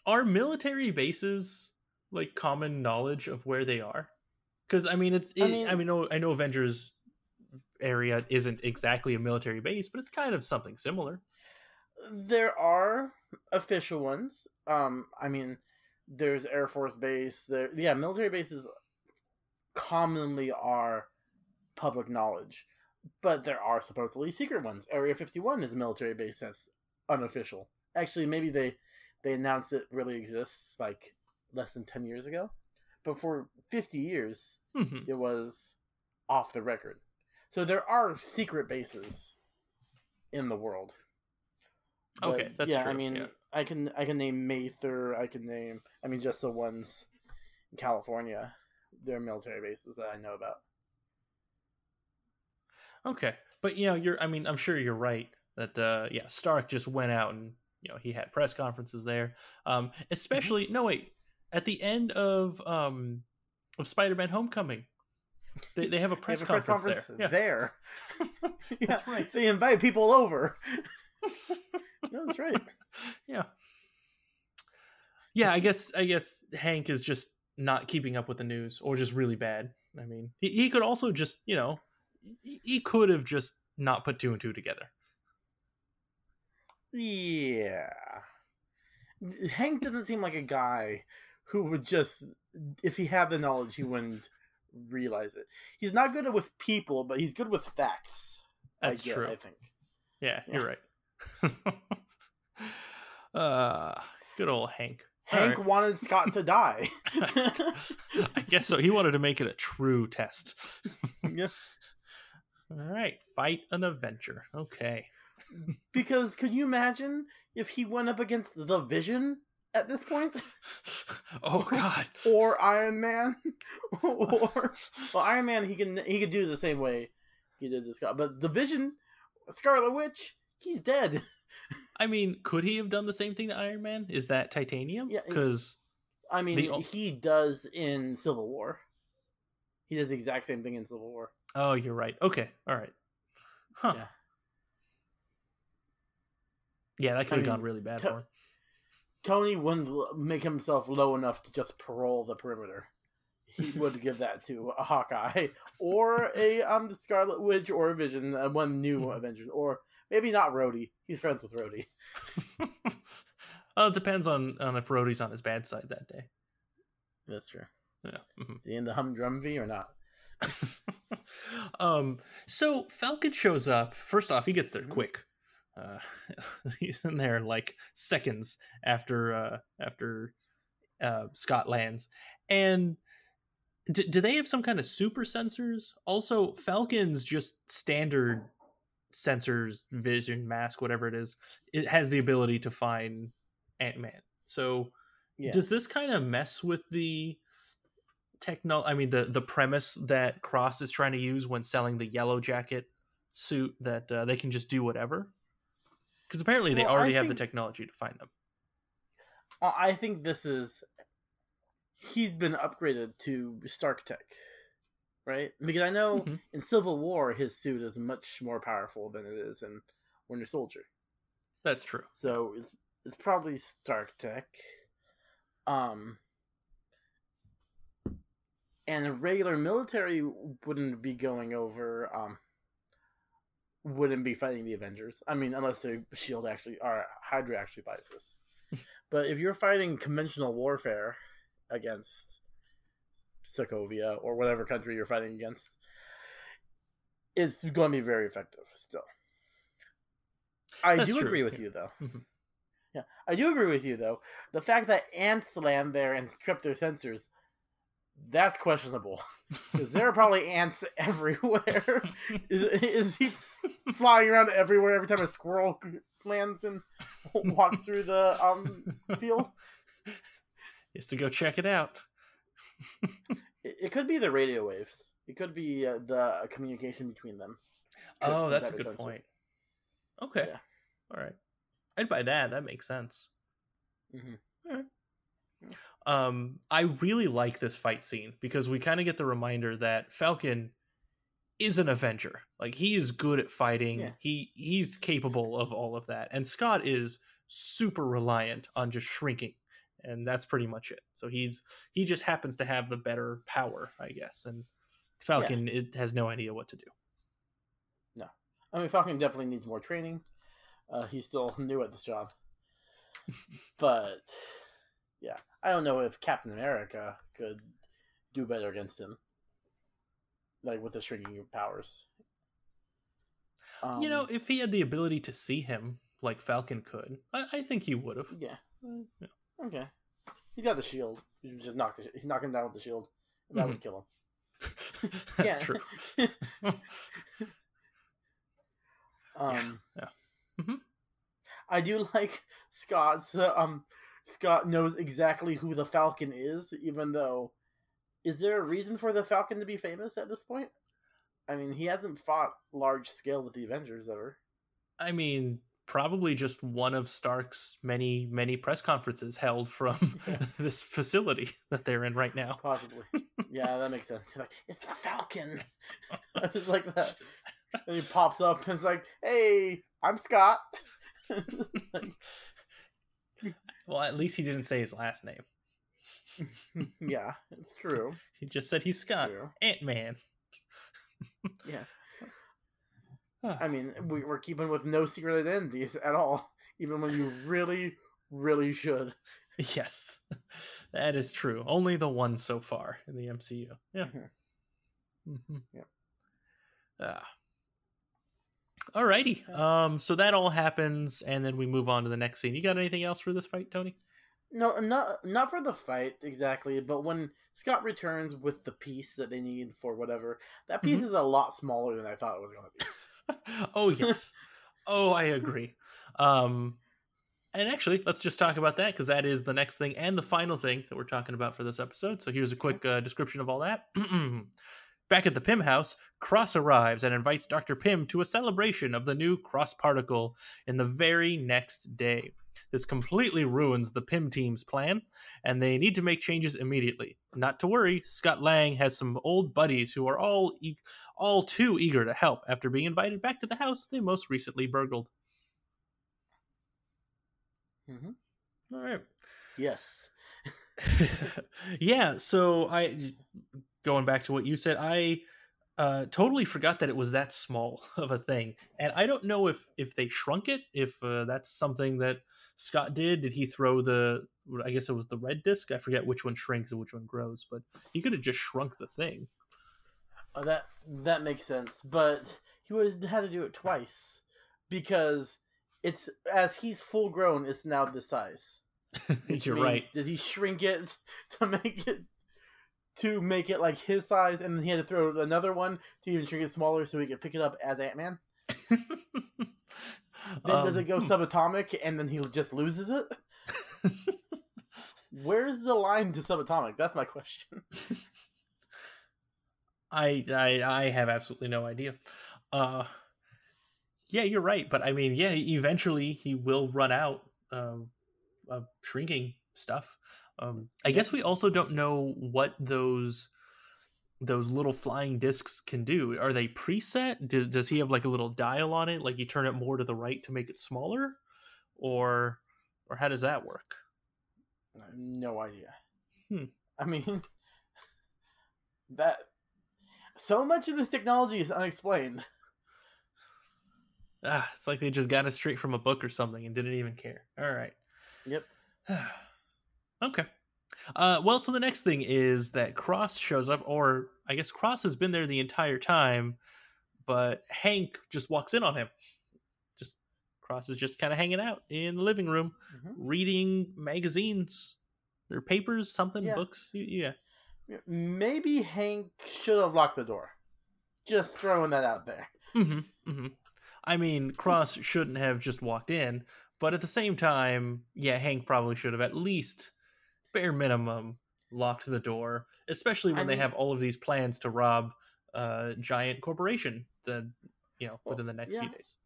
are military bases like common knowledge of where they are? Because I mean, it's. It, I I mean- mean, no, I know Avengers area isn't exactly a military base, but it's kind of something similar. There are official ones. Um, I mean, there's Air Force Base. There, yeah, military bases commonly are public knowledge, but there are supposedly secret ones. Area 51 is a military base that's unofficial. Actually, maybe they they announced it really exists like less than 10 years ago, but for 50 years Mhm. it was off the record. So there are secret bases in the world. Okay, that's yeah, I mean, yeah. I can I can name Mather. I can name. I mean, just the ones in California. There are military bases that I know about. Okay, but you know, you're. I mean, I'm sure you're right that uh, yeah, Stark just went out and you know he had press conferences there. Um, especially no wait, at the end of um of Spider-Man: Homecoming, they they have a press, have a press conference, conference there. Yeah. there. yeah, That's right. They invite people over. no, that's right. yeah. Yeah, I guess I guess Hank is just not keeping up with the news or just really bad. I mean, he, he could also just, you know, he, could have just not put two and two together. Yeah. Hank doesn't seem like a guy who would just, if he had the knowledge, he wouldn't realize it. He's not good with people, but he's good with facts. I That's get, true. I think. Yeah, Yeah. you're right. uh, good old Hank. Hank right. wanted Scott to die. I guess so. He wanted to make it a true test. Yeah. All right, fight an adventure. Okay. because can you imagine if he went up against the Vision at this point? oh God. or Iron Man, or well, Iron Man he can he could do the same way he did this guy, but the Vision, Scarlet Witch, he's dead. I mean, could he have done the same thing to Iron Man? Is that titanium? Yeah, Because I mean, The he does in Civil War. He does the exact same thing in Civil War. Oh, you're right. Okay. All right. Huh. Yeah. Yeah, that could have mean, gone really bad to- for him. Tony wouldn't make himself low enough to just parole the perimeter. He would give that to a Hawkeye or a um Scarlet Witch or a Vision, uh, one new Mhm. Avengers, or maybe not Rhodey. He's friends with Rhodey. well, it depends on on if Rhodey's on his bad side that day. That's true. Yeah. mhm. Is he in the humdrumvy or not? um. So Falcon shows up. First off, he gets there Mhm. quick. Uh, he's in there in like seconds after uh after uh Scott lands. And d- do they have some kind of super sensors? Also, Falcon's just standard sensors, vision, mask, whatever it is. It has the ability to find Ant Man. So Yeah. does this kind of mess with the techno i mean the the premise that cross is trying to use when selling the yellow jacket suit that uh, they can just do whatever because apparently they Well, already have the technology to find them I think this is he's been upgraded to Stark Tech, right? Because I know Mhm. in Civil War his suit is much more powerful than it is in Winter Soldier. that's true So it's it's probably Stark Tech. Um and the regular military wouldn't be going over um wouldn't be fighting the Avengers. I mean unless the shield actually or Hydra actually buys this. but if you're fighting conventional warfare against Sokovia or whatever country you're fighting against, it's going to be very effective still. I That's do true, agree with yeah. you though. Mhm. Yeah, I do agree with you though. The fact that ants land there and trip their sensors, that's questionable. Because there are probably ants everywhere. is, is he flying around everywhere every time a squirrel lands and walks through the um field? he has to go check it out It, it could be the radio waves. It could be uh, the communication between them. Could oh that's a good sensor. point okay Yeah. all right i'd buy that that makes sense Mhm. Um i really like this fight scene because we kind of get the reminder that falcon is an avenger. Like he is good at fighting. Yeah. he he's capable of all of that. And scott is super reliant on just shrinking and that's pretty much it. So he's he just happens to have the better power i guess and falcon it has no idea what to do. No, I mean, Falcon definitely needs more training. Uh, he's still new at this job, but yeah, I don't know if Captain America could do better against him, like with the shrinking powers. Um, you know if he had the ability to see him like falcon could i, I think he would have yeah, Yeah. okay. He's got the shield. You should just knock the he knock him down with the shield. That would kill him. that's true Um, yeah. Mhm. I do like Scott's. Uh, um, Scott knows exactly who the Falcon is, even though. Is there a reason for the Falcon to be famous at this point? I mean, he hasn't fought large scale with the Avengers ever. I mean, probably just one of Stark's many, many press conferences held from Yeah. this facility that they're in right now. Possibly. yeah, that makes sense. Like, it's the Falcon. Just like that. And he pops up and it's like, hey, I'm Scott. Like, Well, at least he didn't say his last name. yeah, it's true. He just said he's Scott. Ant Man. Yeah. I mean, we, we're keeping with no secret identities at all, even when you really, really should. yes, that is true. Only the one so far in the MCU. Yeah. Mhm. Mhm. Yep. Ah. Alrighty. Um, so that all happens, and then we move on to the next scene. You got anything else for this fight, Tony? No, not not for the fight exactly, but when Scott returns with the piece that they need for whatever, that piece Mhm. is a lot smaller than I thought it was going to be. oh yes. oh, I agree. Um, and actually, let's just talk about that because that is the next thing and the final thing that we're talking about for this episode. So here's a quick uh, description of all that. Back at the Pym house, Cross arrives and invites Dr. Pym to a celebration of the new Cross particle in the very next day. This completely ruins the Pym team's plan, and they need to make changes immediately. Not to worry, Scott Lang has some old buddies who are all e- all too eager to help after being invited back to the house they most recently burgled. Mm-hmm. All right. Yes. yeah, so I going back to what you said, I uh, totally forgot that it was that small of a thing, and I don't know if if they shrunk it, if uh, that's something that Scott did. Did he throw the? I guess it was the red disc. I forget which one shrinks and which one grows, but he could have just shrunk the thing. Oh, that that makes sense, but he would have had to do it twice because it's as he's full grown, it's now this size. You're means, right. Did he shrink it to make it to make it like his size, and then he had to throw another one to even shrink it smaller so he could pick it up as Ant Man? Then does Um, it go hmm. subatomic, and then he just loses it? Where's the line to subatomic? That's my question. I, I I have absolutely no idea. Uh, yeah, you're right, but I mean, yeah, eventually he will run out of, of shrinking stuff. Um, I guess we also don't know what those those little flying discs can do. Are they preset? Does does he have like a little dial on it, like you turn it more to the right to make it smaller, or or how does that work? I have no idea. Hmm. I mean, that so much of this technology is unexplained. Ah, it's like they just got it straight from a book or something and didn't even care. All right. Yep. okay. Uh, well, so the next thing is that Cross shows up, or I guess Cross has been there the entire time, but Hank just walks in on him. Just Cross is just kind of hanging out in the living room, Mhm. reading magazines or papers, something, Yeah. books. Yeah. Maybe Hank should have locked the door. Just throwing that out there. Mm-hmm, mm-hmm. I mean, Cross shouldn't have just walked in, but at the same time, yeah, Hank probably should have at least, bare minimum, locked the door. Especially when I they mean- have all of these plans to rob a giant corporation. Then, you know, Well, within the next yeah. few days.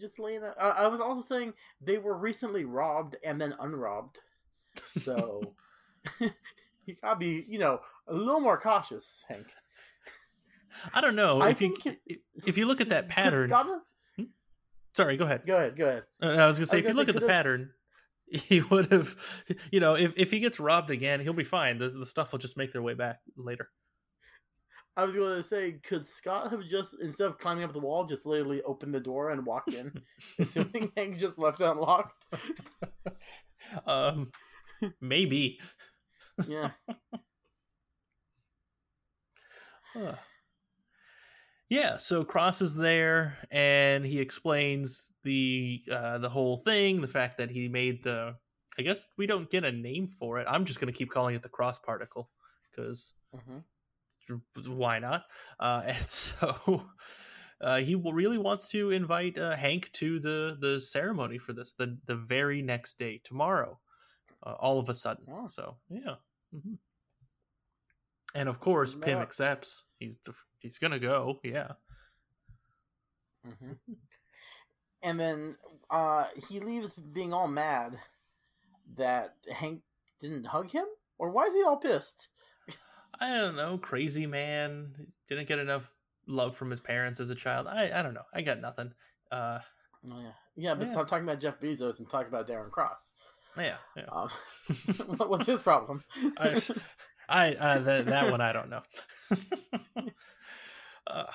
Just laying out. I, I was also saying they were recently robbed and then unrobbed. So you gotta be, you know, a little more cautious, Hank. I don't know I if you think if, if you look at that pattern. Scott Sorry, go ahead. Go ahead, go ahead. Uh, I was gonna say, I if you guess look at the pattern, he would have, you know, if, if he gets robbed again, he'll be fine. The, the stuff will just make their way back later. I was going to say, could Scott have just instead of climbing up the wall, just literally opened the door and walked in, assuming Hank just left it unlocked? um, maybe. Yeah. Huh. Yeah, so Cross is there, and he explains the uh, the whole thing, the fact that he made the. I guess we don't get a name for it. I'm just gonna keep calling it the cross particle because Mhm. why not? Uh, and so uh, he really wants to invite uh, Hank to the the ceremony for this the the very next day tomorrow, uh, all of a sudden. Oh. So yeah, hmm and of course Isn't Pym accepts. He's the, he's gonna go. Yeah. hmm And then uh, he leaves being all mad that Hank didn't hug him, or why is he all pissed? I don't know, crazy man. Didn't get enough love from his parents as a child. I I don't know. I got nothing. Uh, Oh yeah, yeah, but Yeah. stop talking about Jeff Bezos and talk about Darren Cross. yeah, yeah. Um, what's his problem? I, I uh, that that one I don't know. uh,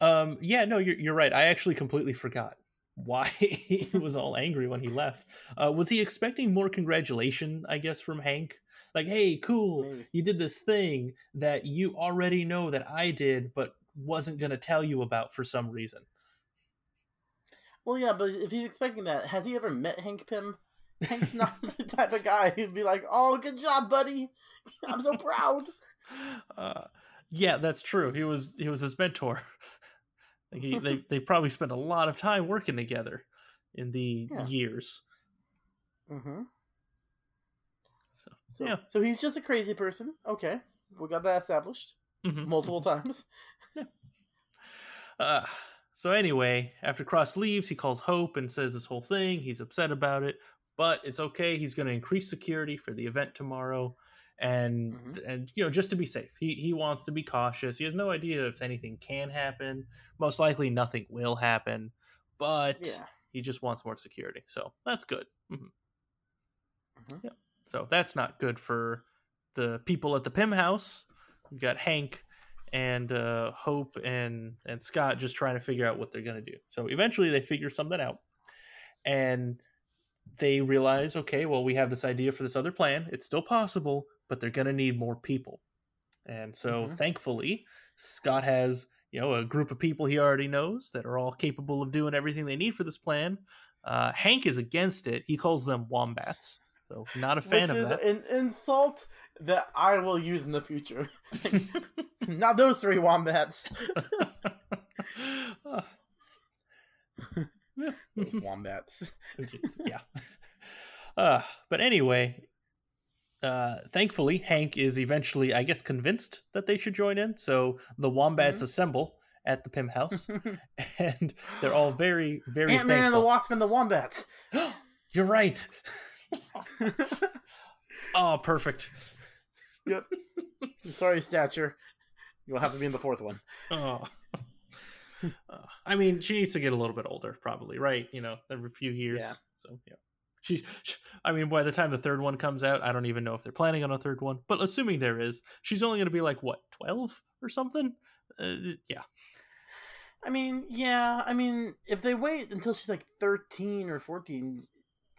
um, yeah, no, you're you're right. I actually completely forgot why he was all angry when he left. Uh, was he expecting more congratulation? I guess from Hank, like, "Hey, cool, Maybe. you did this thing that you already know that I did, but wasn't gonna tell you about for some reason." Well, yeah, but if he's expecting that, has he ever met Hank Pym? Hank's not the type of guy who'd be like, "Oh, good job, buddy! I'm so proud." Uh, yeah, that's true. He was he was his mentor. Like he, they they probably spent a lot of time working together in the Yeah. years. Mm-hmm. So, So, yeah. so he's just a crazy person. Okay, we got that established Mhm. multiple times. Uh, so anyway, after Cross leaves, he calls Hope and says this whole thing. He's upset about it, but it's okay. He's going to increase security for the event tomorrow, and Mhm. and you know just to be safe. He he wants to be cautious. He has no idea if anything can happen. Most likely, nothing will happen, but Yeah. he just wants more security. So that's good. Mhm. Mhm. Yeah. So that's not good for the people at the Pym house. We've got Hank and uh, Hope and and Scott just trying to figure out what they're gonna do. So eventually they figure something out, and they realize, okay, well we have this idea for this other plan. It's still possible, but they're gonna need more people. And so Mhm. thankfully, Scott has you know a group of people he already knows that are all capable of doing everything they need for this plan. Uh, Hank is against it. He calls them wombats. So not a fan Which of is that. an insult that I will use in the future. Not those three wombats. Wombats. yeah. Uh, but anyway, uh, thankfully, Hank is eventually, I guess, convinced that they should join in. So the wombats Mm-hmm. assemble at the Pym house, and they're all very, very Ant Man and the. Wasp and the Wombat. You're right. oh, perfect. yep. Sorry, Stature. You'll have to be in the fourth one. Oh. Uh, I mean, she needs to get a little bit older, probably, right? You know, every few years. Yeah. So, yeah. She, she- I mean, by the time the third one comes out, I don't even know if they're planning on a third one. But assuming there is, she's only going to be like what, twelve or something? Uh, yeah, I mean, yeah. I mean, if they wait until she's like 13 or 14,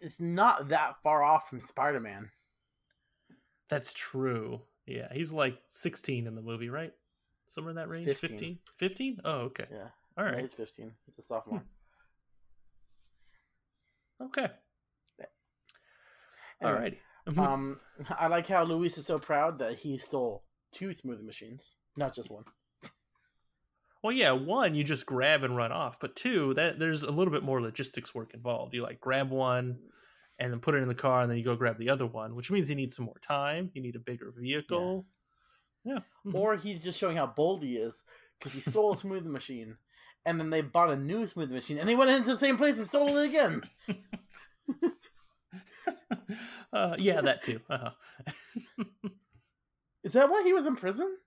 it's not that far off from Spider Man. that's true. Yeah, he's like sixteen in the movie, right? Somewhere in that range. 15. 15? 15? Oh, okay. Yeah. All right. Yeah, he's 15. He's a sophomore. Okay. Anyway, All righty. Um, I like how Luis is so proud that he stole two smoothie machines, not just one. Well, yeah, one you just grab and run off, but two that there's a little bit more logistics work involved. You like grab one and then put it in the car, and then you go grab the other one, which means you need some more time. You need a bigger vehicle. Yeah. Mhm. Or he's just showing how bold he is because he stole a smoothie machine, and then they bought a new smoothie machine, and they went into the same place and stole it again. uh, yeah, that too. Uh-huh. Is that why he was in prison?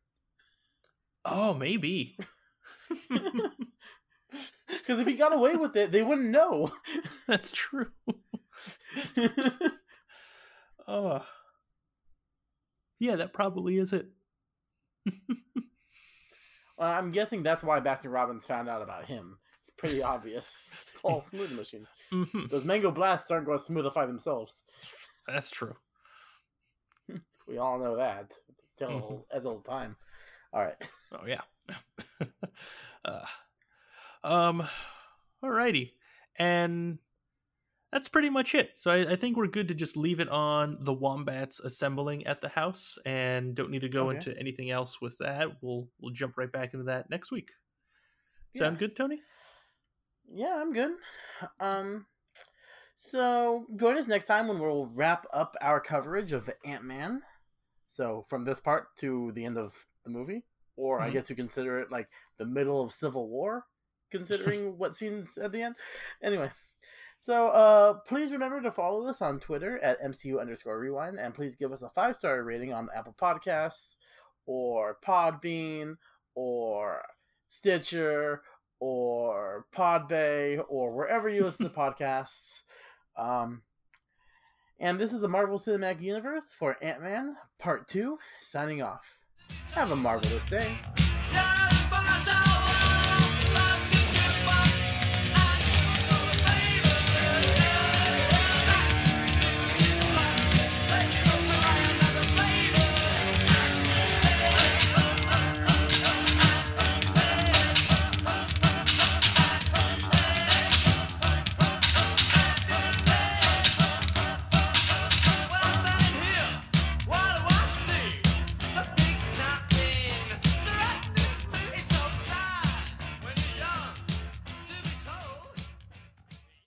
Oh, maybe. Because if he got away with it, they wouldn't know. That's true. Oh, yeah, that probably is it. Well, I'm guessing that's why Baskin Robbins found out about him. It's pretty obvious. It's all smoothie machine. Mhm. Those mango blasts aren't going to smoothify themselves. That's true. We all know that. It's still Mhm. old, as old time. All right. Oh yeah. uh, um. Alrighty, and that's pretty much it. So I, I think we're good to just leave it on the wombats assembling at the house, and don't need to go Okay. into anything else with that. We'll we'll jump right back into that next week. Yeah. Sound good, Tony? Yeah, I'm good. Um, so join us next time when we'll wrap up our coverage of Ant Man. So from this part to the end of the movie, or I Mhm. guess you consider it like the middle of Civil War, considering what scenes at the end. Anyway, so uh, please remember to follow us on Twitter at MCU underscore Rewind, and please give us a five star rating on Apple Podcasts or Podbean or Stitcher or Podbay or wherever you listen to podcasts. Um, and this is the Marvel Cinematic Universe for Ant Man Part 2, signing off. Have a marvelous day. Yeah.